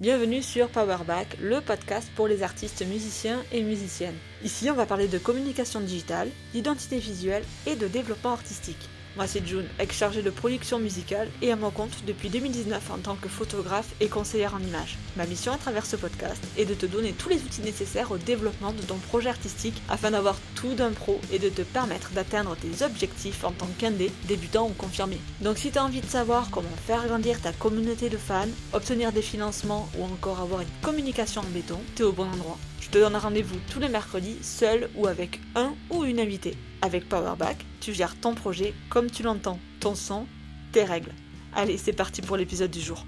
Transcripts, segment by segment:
Bienvenue sur Powerback, le podcast pour les artistes musiciens et musiciennes. Ici, on va parler de communication digitale, d'identité visuelle et de développement artistique. Moi c'est June, ex-chargée de production musicale et à mon compte depuis 2019 en tant que photographe et conseillère en images. Ma mission à travers ce podcast est de te donner tous les outils nécessaires au développement de ton projet artistique afin d'avoir tout d'un pro et de te permettre d'atteindre tes objectifs en tant qu'indé, débutant ou confirmé. Donc si tu as envie de savoir comment faire grandir ta communauté de fans, obtenir des financements ou encore avoir une communication en béton, t'es au bon endroit. Je te donne rendez-vous tous les mercredis, seul ou avec un ou une invitée. Avec Powerback, tu gères ton projet comme tu l'entends, ton son, tes règles. Allez, c'est parti pour l'épisode du jour.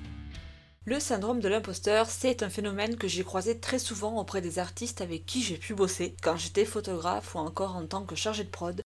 Le syndrome de l'imposteur, c'est un phénomène que j'ai croisé très souvent auprès des artistes avec qui j'ai pu bosser, quand j'étais photographe ou encore en tant que chargé de prod.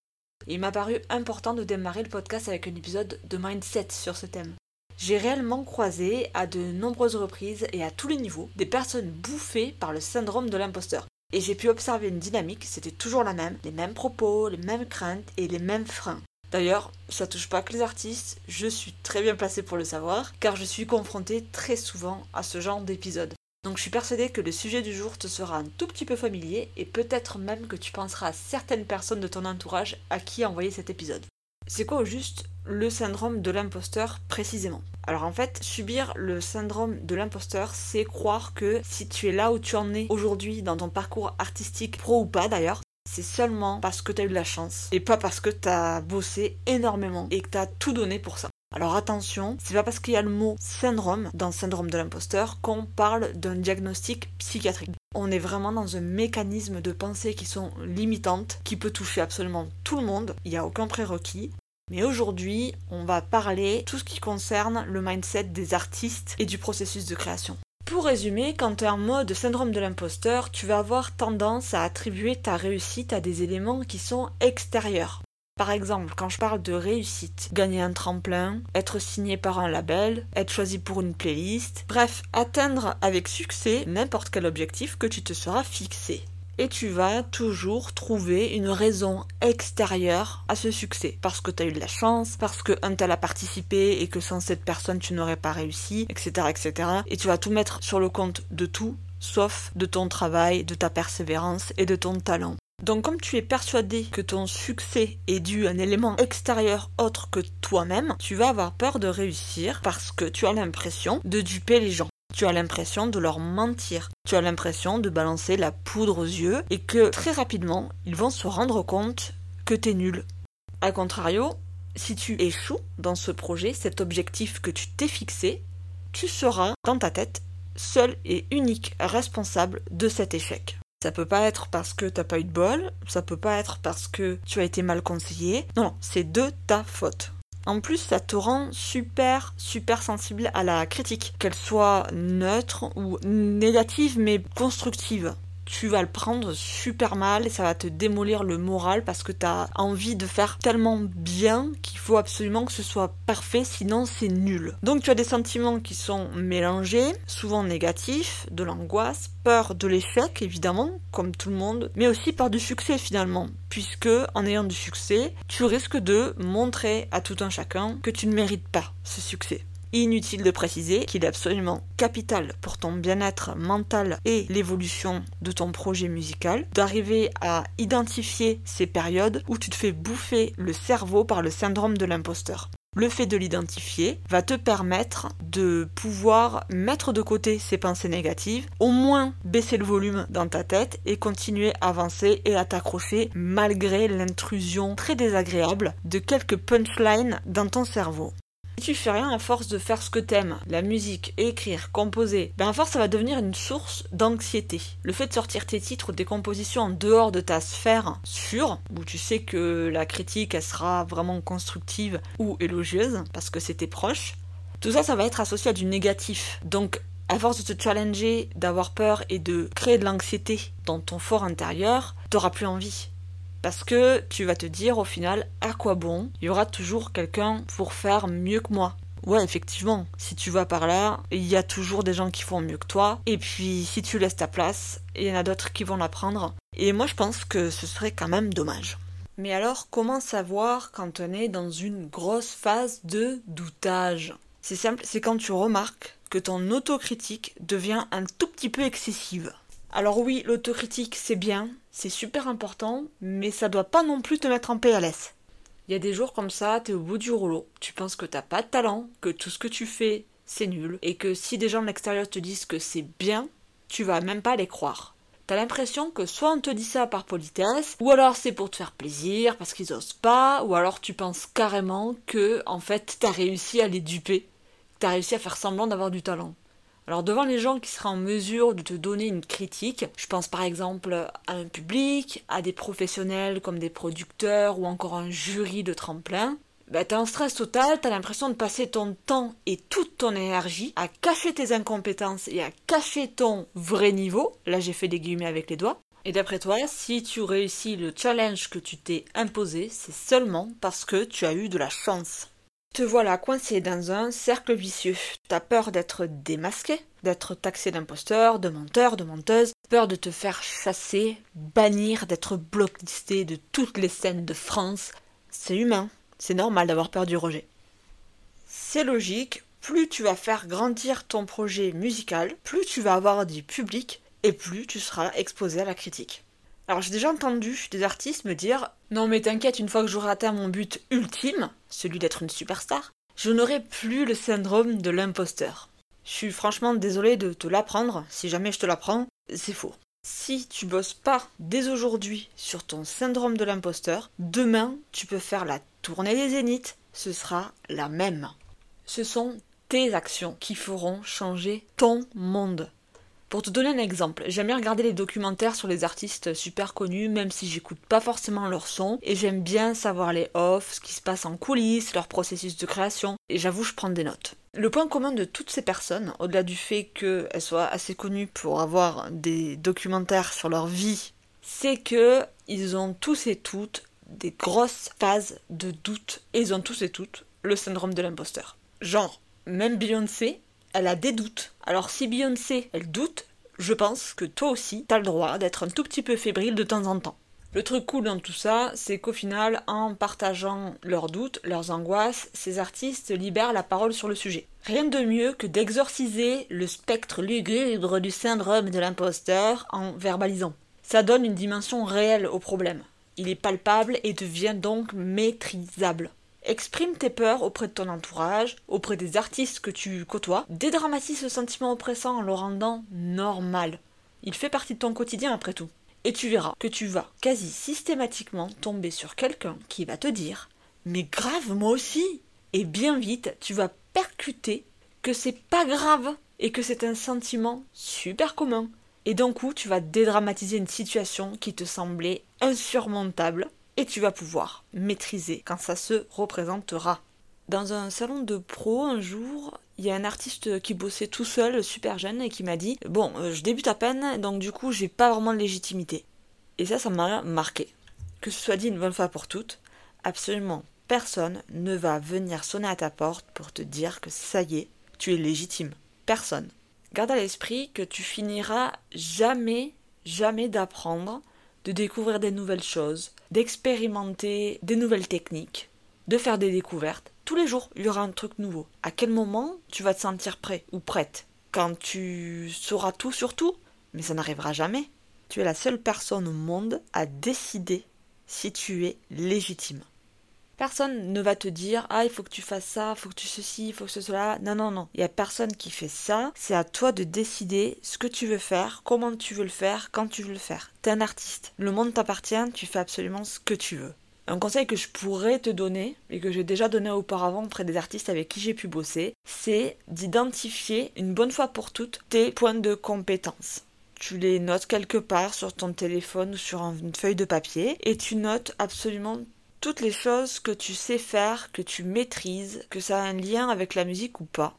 Il m'a paru important de démarrer le podcast avec un épisode de mindset sur ce thème. J'ai réellement croisé à de nombreuses reprises et à tous les niveaux des personnes bouffées par le syndrome de l'imposteur. Et j'ai pu observer une dynamique, c'était toujours la même, les mêmes propos, les mêmes craintes et les mêmes freins. D'ailleurs, ça touche pas que les artistes, je suis très bien placée pour le savoir, car je suis confrontée très souvent à ce genre d'épisode. Donc je suis persuadée que le sujet du jour te sera un tout petit peu familier et peut-être même que tu penseras à certaines personnes de ton entourage à qui envoyer cet épisode. C'est quoi au juste le syndrome de l'imposteur précisément Alors en fait, subir le syndrome de l'imposteur, c'est croire que si tu es là où tu en es aujourd'hui dans ton parcours artistique, pro ou pas d'ailleurs, c'est seulement parce que tu as eu de la chance et pas parce que tu as bossé énormément et que tu as tout donné pour ça. Alors attention, c'est pas parce qu'il y a le mot syndrome dans syndrome de l'imposteur qu'on parle d'un diagnostic psychiatrique. On est vraiment dans un mécanisme de pensée qui sont limitantes, qui peut toucher absolument tout le monde, il n'y a aucun prérequis. Mais aujourd'hui, on va parler tout ce qui concerne le mindset des artistes et du processus de création. Pour résumer, quand tu es en mode syndrome de l'imposteur, tu vas avoir tendance à attribuer ta réussite à des éléments qui sont extérieurs. Par exemple, quand je parle de réussite, gagner un tremplin, être signé par un label, être choisi pour une playlist, bref, atteindre avec succès n'importe quel objectif que tu te seras fixé et tu vas toujours trouver une raison extérieure à ce succès. Parce que tu as eu de la chance, parce que un tel a participé et que sans cette personne tu n'aurais pas réussi, etc., etc. Et tu vas tout mettre sur le compte de tout, sauf de ton travail, de ta persévérance et de ton talent. Donc comme tu es persuadé que ton succès est dû à un élément extérieur autre que toi-même, tu vas avoir peur de réussir parce que tu as l'impression de duper les gens. Tu as l'impression de leur mentir. Tu as l'impression de balancer la poudre aux yeux et que très rapidement, ils vont se rendre compte que t'es nul. A contrario, si tu échoues dans ce projet, cet objectif que tu t'es fixé, tu seras dans ta tête seul et unique responsable de cet échec. Ça peut pas être parce que t'as pas eu de bol, ça peut pas être parce que tu as été mal conseillé. Non, non, c'est de ta faute. En plus, ça te rend super, super sensible à la critique, qu'elle soit neutre ou négative mais constructive tu vas le prendre super mal et ça va te démolir le moral parce que tu as envie de faire tellement bien qu'il faut absolument que ce soit parfait, sinon c'est nul. Donc tu as des sentiments qui sont mélangés, souvent négatifs, de l'angoisse, peur de l'échec évidemment, comme tout le monde, mais aussi peur du succès finalement, puisque en ayant du succès, tu risques de montrer à tout un chacun que tu ne mérites pas ce succès. Inutile de préciser qu'il est absolument capital pour ton bien-être mental et l'évolution de ton projet musical d'arriver à identifier ces périodes où tu te fais bouffer le cerveau par le syndrome de l'imposteur. Le fait de l'identifier va te permettre de pouvoir mettre de côté ces pensées négatives, au moins baisser le volume dans ta tête et continuer à avancer et à t'accrocher malgré l'intrusion très désagréable de quelques punchlines dans ton cerveau. Si tu fais rien à force de faire ce que t'aimes, la musique, écrire, composer, ben à force ça va devenir une source d'anxiété. Le fait de sortir tes titres ou tes compositions en dehors de ta sphère sûre, où tu sais que la critique elle sera vraiment constructive ou élogieuse, parce que c'était proche, tout ça ça va être associé à du négatif. Donc à force de te challenger, d'avoir peur et de créer de l'anxiété dans ton fort intérieur, t'auras plus envie. Parce que tu vas te dire au final, à quoi bon Il y aura toujours quelqu'un pour faire mieux que moi. Ouais, effectivement, si tu vas par là, il y a toujours des gens qui font mieux que toi. Et puis, si tu laisses ta place, il y en a d'autres qui vont la prendre. Et moi, je pense que ce serait quand même dommage. Mais alors, comment savoir quand on est dans une grosse phase de doutage? C'est simple, c'est quand tu remarques que ton autocritique devient un tout petit peu excessive. Alors oui, l'autocritique c'est bien, c'est super important, mais ça doit pas non plus te mettre en PLS. Il y a des jours comme ça, t'es au bout du rouleau, tu penses que t'as pas de talent, que tout ce que tu fais c'est nul, et que si des gens de l'extérieur te disent que c'est bien, tu vas même pas les croire. T'as l'impression que soit on te dit ça par politesse, ou alors c'est pour te faire plaisir parce qu'ils osent pas, ou alors tu penses carrément que en fait t'as réussi à les duper, t'as réussi à faire semblant d'avoir du talent. Alors devant les gens qui seraient en mesure de te donner une critique, je pense par exemple à un public, à des professionnels comme des producteurs ou encore un jury de tremplin, bah, t'as un stress total, t'as l'impression de passer ton temps et toute ton énergie à cacher tes incompétences et à cacher ton vrai niveau. Là, j'ai fait des guillemets avec les doigts. Et d'après toi, si tu réussis le challenge que tu t'es imposé, c'est seulement parce que tu as eu de la chance. Te voilà coincé dans un cercle vicieux. T'as peur d'être démasqué, d'être taxé d'imposteur, de menteur, de menteuse, peur de te faire chasser, bannir, d'être blocklisté de toutes les scènes de France. C'est humain, c'est normal d'avoir peur du rejet. C'est logique, plus tu vas faire grandir ton projet musical, plus tu vas avoir du public et plus tu seras exposé à la critique. Alors j'ai déjà entendu des artistes me dire Non mais t'inquiète, une fois que j'aurai atteint mon but ultime, celui d'être une superstar, je n'aurai plus le syndrome de l'imposteur. Je suis franchement désolé de te l'apprendre, si jamais je te l'apprends, c'est faux. Si tu bosses pas dès aujourd'hui sur ton syndrome de l'imposteur, demain tu peux faire la tournée des zéniths, ce sera la même. Ce sont tes actions qui feront changer ton monde. Pour te donner un exemple, j'aime bien regarder les documentaires sur les artistes super connus, même si j'écoute pas forcément leur son, et j'aime bien savoir les off, ce qui se passe en coulisses, leur processus de création, et j'avoue, je prends des notes. Le point commun de toutes ces personnes, au-delà du fait qu'elles soient assez connues pour avoir des documentaires sur leur vie, c'est que ils ont tous et toutes des grosses phases de doute, et ils ont tous et toutes le syndrome de l'imposteur. Genre, même Beyoncé, elle a des doutes. Alors si Beyoncé, elle doute, je pense que toi aussi, t'as le droit d'être un tout petit peu fébrile de temps en temps. Le truc cool dans tout ça, c'est qu'au final, en partageant leurs doutes, leurs angoisses, ces artistes libèrent la parole sur le sujet. Rien de mieux que d'exorciser le spectre lugubre du syndrome de l'imposteur en verbalisant. Ça donne une dimension réelle au problème. Il est palpable et devient donc maîtrisable. Exprime tes peurs auprès de ton entourage, auprès des artistes que tu côtoies. Dédramatise ce sentiment oppressant en le rendant normal. Il fait partie de ton quotidien après tout. Et tu verras que tu vas quasi systématiquement tomber sur quelqu'un qui va te dire Mais grave, moi aussi Et bien vite, tu vas percuter que c'est pas grave et que c'est un sentiment super commun. Et d'un coup, tu vas dédramatiser une situation qui te semblait insurmontable et tu vas pouvoir maîtriser quand ça se représentera. Dans un salon de pro, un jour, il y a un artiste qui bossait tout seul, super jeune, et qui m'a dit Bon, euh, je débute à peine, donc du coup, j'ai pas vraiment de légitimité. Et ça, ça m'a marqué. Que ce soit dit une bonne fois pour toutes, absolument personne ne va venir sonner à ta porte pour te dire que ça y est, tu es légitime. Personne. Garde à l'esprit que tu finiras jamais, jamais d'apprendre, de découvrir des nouvelles choses, d'expérimenter des nouvelles techniques, de faire des découvertes. Tous les jours, il y aura un truc nouveau. À quel moment tu vas te sentir prêt ou prête? Quand tu sauras tout sur tout? Mais ça n'arrivera jamais. Tu es la seule personne au monde à décider si tu es légitime. Personne ne va te dire Ah, il faut que tu fasses ça, il faut que tu ceci, il faut que ce cela. Non, non, non. Il n'y a personne qui fait ça. C'est à toi de décider ce que tu veux faire, comment tu veux le faire, quand tu veux le faire. T'es un artiste. Le monde t'appartient, tu fais absolument ce que tu veux. Un conseil que je pourrais te donner, et que j'ai déjà donné auparavant auprès des artistes avec qui j'ai pu bosser, c'est d'identifier une bonne fois pour toutes tes points de compétence. Tu les notes quelque part sur ton téléphone ou sur une feuille de papier, et tu notes absolument toutes les choses que tu sais faire, que tu maîtrises, que ça a un lien avec la musique ou pas.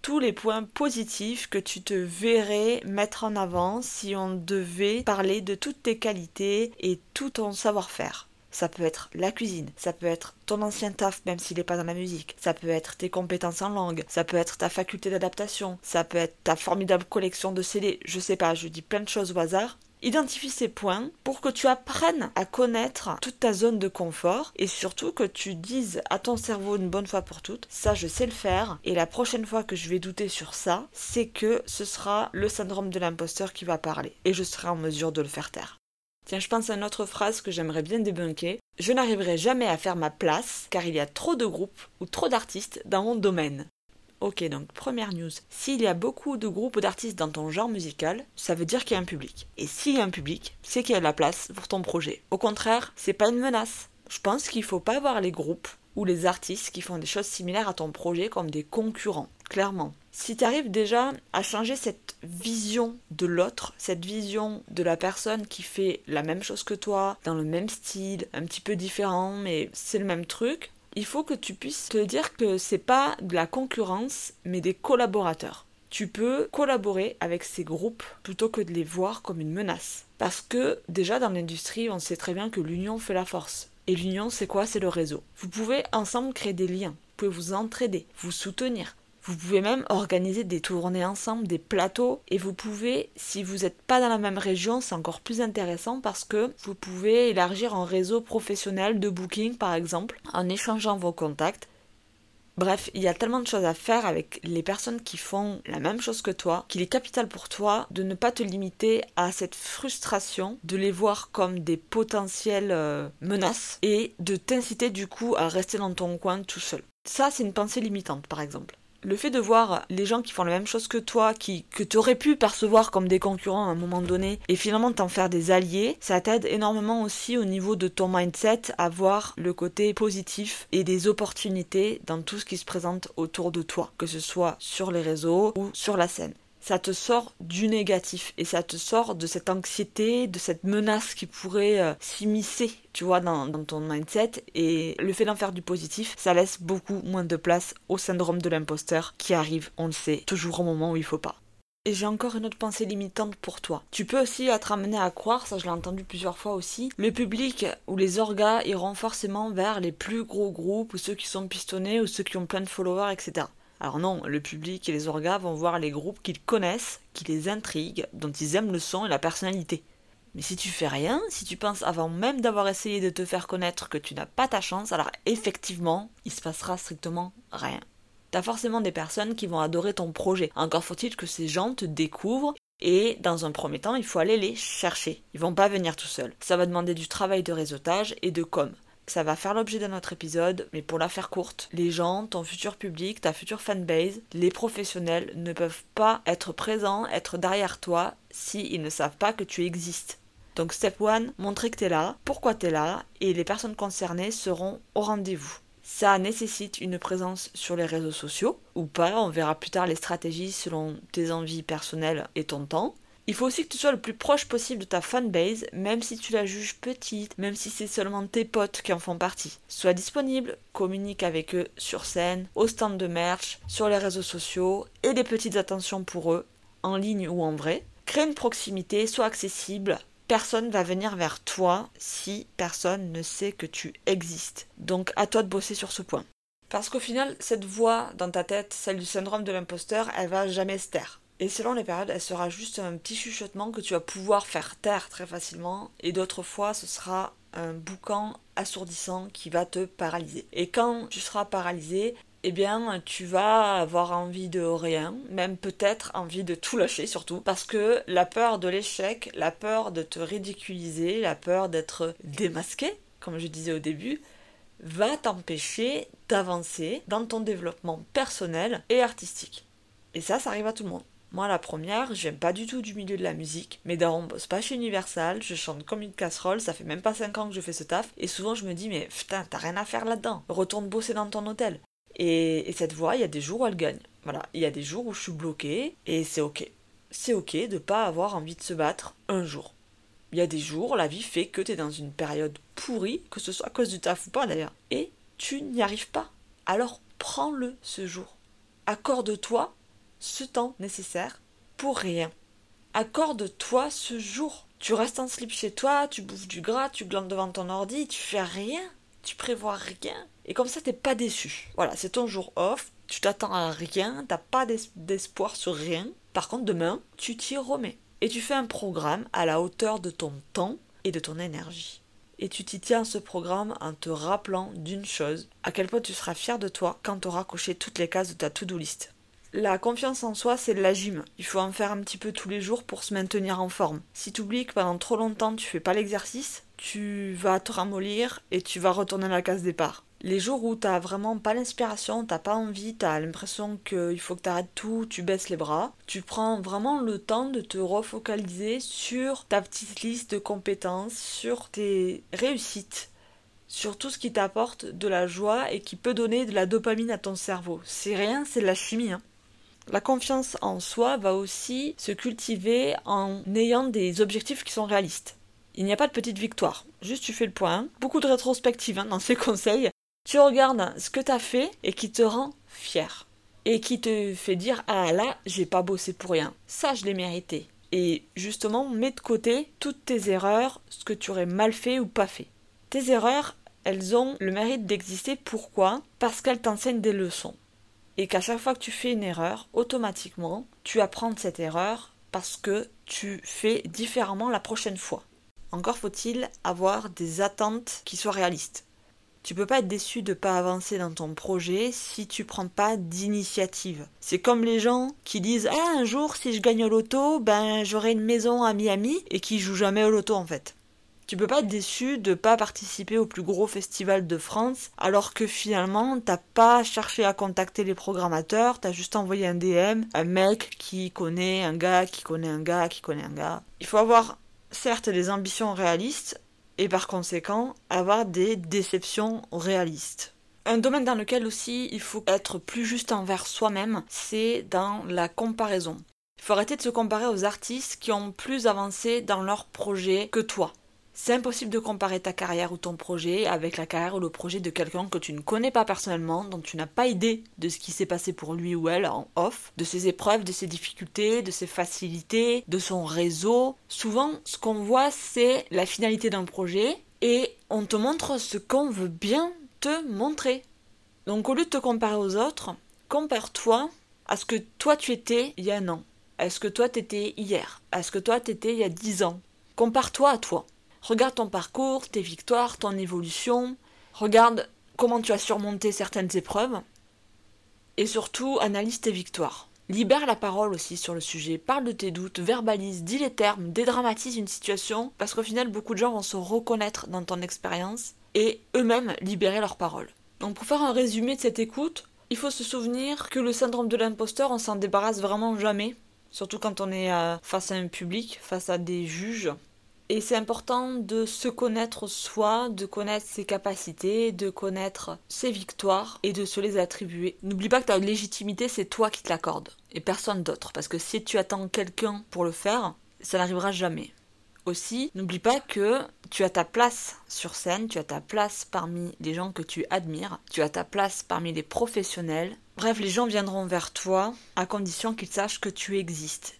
Tous les points positifs que tu te verrais mettre en avant si on devait parler de toutes tes qualités et tout ton savoir-faire. Ça peut être la cuisine, ça peut être ton ancien taf même s'il n'est pas dans la musique, ça peut être tes compétences en langue, ça peut être ta faculté d'adaptation, ça peut être ta formidable collection de CD, je sais pas, je dis plein de choses au hasard. Identifie ces points pour que tu apprennes à connaître toute ta zone de confort et surtout que tu dises à ton cerveau une bonne fois pour toutes, ça je sais le faire et la prochaine fois que je vais douter sur ça, c'est que ce sera le syndrome de l'imposteur qui va parler et je serai en mesure de le faire taire. Tiens, je pense à une autre phrase que j'aimerais bien débunker. Je n'arriverai jamais à faire ma place car il y a trop de groupes ou trop d'artistes dans mon domaine. Ok, donc première news. S'il y a beaucoup de groupes d'artistes dans ton genre musical, ça veut dire qu'il y a un public. Et s'il y a un public, c'est qu'il y a de la place pour ton projet. Au contraire, c'est pas une menace. Je pense qu'il faut pas voir les groupes ou les artistes qui font des choses similaires à ton projet comme des concurrents, clairement. Si tu arrives déjà à changer cette vision de l'autre, cette vision de la personne qui fait la même chose que toi, dans le même style, un petit peu différent, mais c'est le même truc, il faut que tu puisses te dire que c'est pas de la concurrence, mais des collaborateurs. Tu peux collaborer avec ces groupes plutôt que de les voir comme une menace. Parce que déjà dans l'industrie, on sait très bien que l'union fait la force. Et l'union, c'est quoi? C'est le réseau. Vous pouvez ensemble créer des liens. Vous pouvez vous entraider, vous soutenir. Vous pouvez même organiser des tournées ensemble, des plateaux, et vous pouvez, si vous n'êtes pas dans la même région, c'est encore plus intéressant parce que vous pouvez élargir un réseau professionnel de booking par exemple, en échangeant vos contacts. Bref, il y a tellement de choses à faire avec les personnes qui font la même chose que toi qu'il est capital pour toi de ne pas te limiter à cette frustration, de les voir comme des potentielles euh, menaces et de t'inciter du coup à rester dans ton coin tout seul. Ça, c'est une pensée limitante par exemple le fait de voir les gens qui font la même chose que toi, qui, que tu aurais pu percevoir comme des concurrents à un moment donné, et finalement t'en faire des alliés, ça t'aide énormément aussi au niveau de ton mindset à voir le côté positif et des opportunités dans tout ce qui se présente autour de toi, que ce soit sur les réseaux ou sur la scène ça te sort du négatif et ça te sort de cette anxiété, de cette menace qui pourrait euh, s'immiscer, tu vois, dans, dans, ton mindset. Et le fait d'en faire du positif, ça laisse beaucoup moins de place au syndrome de l'imposteur qui arrive, on le sait, toujours au moment où il faut pas. Et j'ai encore une autre pensée limitante pour toi. Tu peux aussi être amené à croire, ça je l'ai entendu plusieurs fois aussi, le public ou les orgas iront forcément vers les plus gros groupes ou ceux qui sont pistonnés ou ceux qui ont plein de followers, etc. Alors non, le public et les orgas vont voir les groupes qu'ils connaissent, qui les intriguent, dont ils aiment le son et la personnalité. Mais si tu fais rien, si tu penses avant même d'avoir essayé de te faire connaître que tu n'as pas ta chance, alors effectivement, il se passera strictement rien. T'as forcément des personnes qui vont adorer ton projet. Encore faut-il que ces gens te découvrent et dans un premier temps, il faut aller les chercher. Ils vont pas venir tout seuls. Ça va demander du travail de réseautage et de com. Ça va faire l'objet d'un autre épisode, mais pour la faire courte, les gens, ton futur public, ta future fanbase, les professionnels ne peuvent pas être présents, être derrière toi, s'ils ne savent pas que tu existes. Donc step 1, montrer que tu es là, pourquoi tu es là, et les personnes concernées seront au rendez-vous. Ça nécessite une présence sur les réseaux sociaux, ou pas, on verra plus tard les stratégies selon tes envies personnelles et ton temps. Il faut aussi que tu sois le plus proche possible de ta fanbase, même si tu la juges petite, même si c'est seulement tes potes qui en font partie. Sois disponible, communique avec eux sur scène, au stand de merch, sur les réseaux sociaux, et des petites attentions pour eux, en ligne ou en vrai. Crée une proximité, sois accessible. Personne va venir vers toi si personne ne sait que tu existes. Donc à toi de bosser sur ce point. Parce qu'au final, cette voix dans ta tête, celle du syndrome de l'imposteur, elle va jamais se taire. Et selon les périodes, elle sera juste un petit chuchotement que tu vas pouvoir faire taire très facilement. Et d'autres fois, ce sera un boucan assourdissant qui va te paralyser. Et quand tu seras paralysé, eh bien, tu vas avoir envie de rien, même peut-être envie de tout lâcher surtout, parce que la peur de l'échec, la peur de te ridiculiser, la peur d'être démasqué, comme je disais au début, va t'empêcher d'avancer dans ton développement personnel et artistique. Et ça, ça arrive à tout le monde. Moi, la première, j'aime pas du tout du milieu de la musique. mais dans on bosse pas chez Universal, je chante comme une casserole, ça fait même pas 5 ans que je fais ce taf, et souvent je me dis, mais putain, t'as rien à faire là-dedans, retourne bosser dans ton hôtel. Et, cette voix, il y a des jours où elle gagne. Voilà, il y a des jours où je suis bloquée, et c'est ok. C'est ok de pas avoir envie de se battre un jour. Il y a des jours, la vie fait que t'es dans une période pourrie, que ce soit à cause du taf ou pas d'ailleurs, et tu n'y arrives pas. Alors prends-le ce jour. Accorde-toi ce temps nécessaire pour rien. Accorde-toi ce jour. Tu restes en slip chez toi, tu bouffes du gras, tu glandes devant ton ordi, tu fais rien, tu prévois rien. Et comme ça, t'es pas déçu. Voilà, c'est ton jour off, tu t'attends à rien, t'as pas d'espoir sur rien. Par contre, demain, tu t'y remets. et tu fais un programme à la hauteur de ton temps et de ton énergie. Et tu t'y tiens ce programme en te rappelant d'une chose, à quel point tu seras fier de toi quand tu auras coché toutes les cases de ta to-do list. La confiance en soi, c'est de la gym. Il faut en faire un petit peu tous les jours pour se maintenir en forme. Si tu oublies que pendant trop longtemps tu fais pas l'exercice, tu vas te ramollir et tu vas retourner à la case départ. Les jours où t'as vraiment pas l'inspiration, t'as pas envie, t'as l'impression qu'il faut que t'arrêtes tout, tu baisses les bras, tu prends vraiment le temps de te refocaliser sur ta petite liste de compétences, sur tes réussites, sur tout ce qui t'apporte de la joie et qui peut donner de la dopamine à ton cerveau. C'est rien, c'est de la chimie. Hein. La confiance en soi va aussi se cultiver en ayant des objectifs qui sont réalistes. Il n'y a pas de petite victoire, juste tu fais le point. Beaucoup de rétrospective hein, dans ces conseils. Tu regardes ce que tu as fait et qui te rend fier. Et qui te fait dire Ah là, j'ai pas bossé pour rien. Ça, je l'ai mérité. Et justement, mets de côté toutes tes erreurs, ce que tu aurais mal fait ou pas fait. Tes erreurs, elles ont le mérite d'exister. Pourquoi? Parce qu'elles t'enseignent des leçons et qu'à chaque fois que tu fais une erreur, automatiquement, tu apprends de cette erreur parce que tu fais différemment la prochaine fois. Encore faut-il avoir des attentes qui soient réalistes. Tu peux pas être déçu de ne pas avancer dans ton projet si tu prends pas d'initiative. C'est comme les gens qui disent Ah un jour si je gagne au loto, ben j'aurai une maison à Miami et qui jouent jamais au loto en fait. Tu peux pas être déçu de pas participer au plus gros festival de France alors que finalement t'as pas cherché à contacter les programmateurs, t'as juste envoyé un DM, un mec qui connaît un gars, qui connaît un gars, qui connaît un gars. Il faut avoir certes des ambitions réalistes et par conséquent avoir des déceptions réalistes. Un domaine dans lequel aussi il faut être plus juste envers soi-même, c'est dans la comparaison. Il faut arrêter de se comparer aux artistes qui ont plus avancé dans leur projet que toi. C'est impossible de comparer ta carrière ou ton projet avec la carrière ou le projet de quelqu'un que tu ne connais pas personnellement, dont tu n'as pas idée de ce qui s'est passé pour lui ou elle en off, de ses épreuves, de ses difficultés, de ses facilités, de son réseau. Souvent, ce qu'on voit, c'est la finalité d'un projet et on te montre ce qu'on veut bien te montrer. Donc au lieu de te comparer aux autres, compare-toi à ce que toi tu étais il y a un an, à ce que toi t'étais hier, à ce que toi t'étais il y a dix ans? Compare-toi à toi. Regarde ton parcours, tes victoires, ton évolution. Regarde comment tu as surmonté certaines épreuves. Et surtout, analyse tes victoires. Libère la parole aussi sur le sujet, parle de tes doutes, verbalise, dis les termes, dédramatise une situation, parce qu'au final, beaucoup de gens vont se reconnaître dans ton expérience et eux-mêmes libérer leur parole. Donc pour faire un résumé de cette écoute, il faut se souvenir que le syndrome de l'imposteur, on s'en débarrasse vraiment jamais, surtout quand on est euh, face à un public, face à des juges, et c'est important de se connaître soi, de connaître ses capacités, de connaître ses victoires et de se les attribuer. N'oublie pas que ta légitimité, c'est toi qui te l'accorde et personne d'autre. Parce que si tu attends quelqu'un pour le faire, ça n'arrivera jamais. Aussi, n'oublie pas que tu as ta place sur scène, tu as ta place parmi les gens que tu admires, tu as ta place parmi les professionnels. Bref, les gens viendront vers toi à condition qu'ils sachent que tu existes.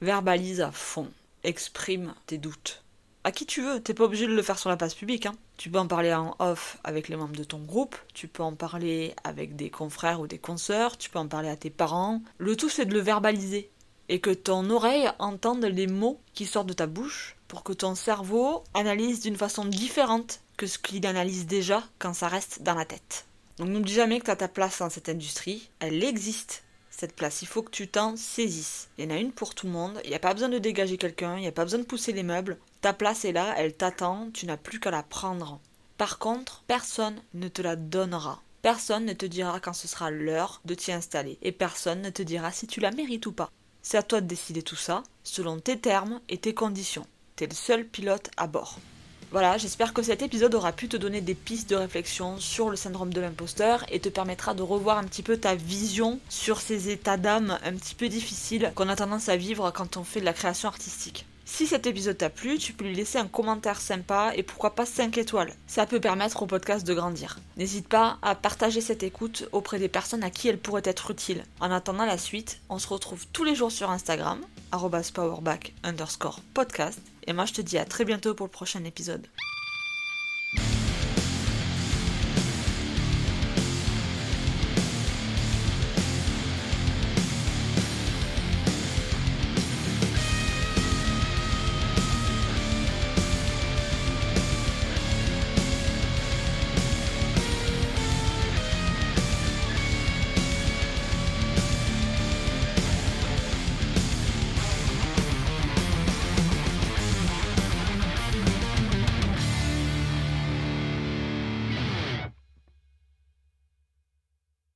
Verbalise à fond exprime tes doutes. À qui tu veux, t'es pas obligé de le faire sur la place publique. Hein. Tu peux en parler en off avec les membres de ton groupe, tu peux en parler avec des confrères ou des consoeurs, tu peux en parler à tes parents. Le tout c'est de le verbaliser et que ton oreille entende les mots qui sortent de ta bouche pour que ton cerveau analyse d'une façon différente que ce qu'il analyse déjà quand ça reste dans la tête. Donc n'oublie jamais que tu ta place dans cette industrie, elle existe, cette place. Il faut que tu t'en saisisses. Il y en a une pour tout le monde. Il n'y a pas besoin de dégager quelqu'un. Il n'y a pas besoin de pousser les meubles. Ta place est là, elle t'attend. Tu n'as plus qu'à la prendre. Par contre, personne ne te la donnera. Personne ne te dira quand ce sera l'heure de t'y installer. Et personne ne te dira si tu la mérites ou pas. C'est à toi de décider tout ça, selon tes termes et tes conditions. T'es le seul pilote à bord. Voilà, j'espère que cet épisode aura pu te donner des pistes de réflexion sur le syndrome de l'imposteur et te permettra de revoir un petit peu ta vision sur ces états d'âme un petit peu difficiles qu'on a tendance à vivre quand on fait de la création artistique. Si cet épisode t'a plu, tu peux lui laisser un commentaire sympa et pourquoi pas 5 étoiles. Ça peut permettre au podcast de grandir. N'hésite pas à partager cette écoute auprès des personnes à qui elle pourrait être utile. En attendant la suite, on se retrouve tous les jours sur Instagram, powerback underscore podcast et moi, je te dis à très bientôt pour le prochain épisode.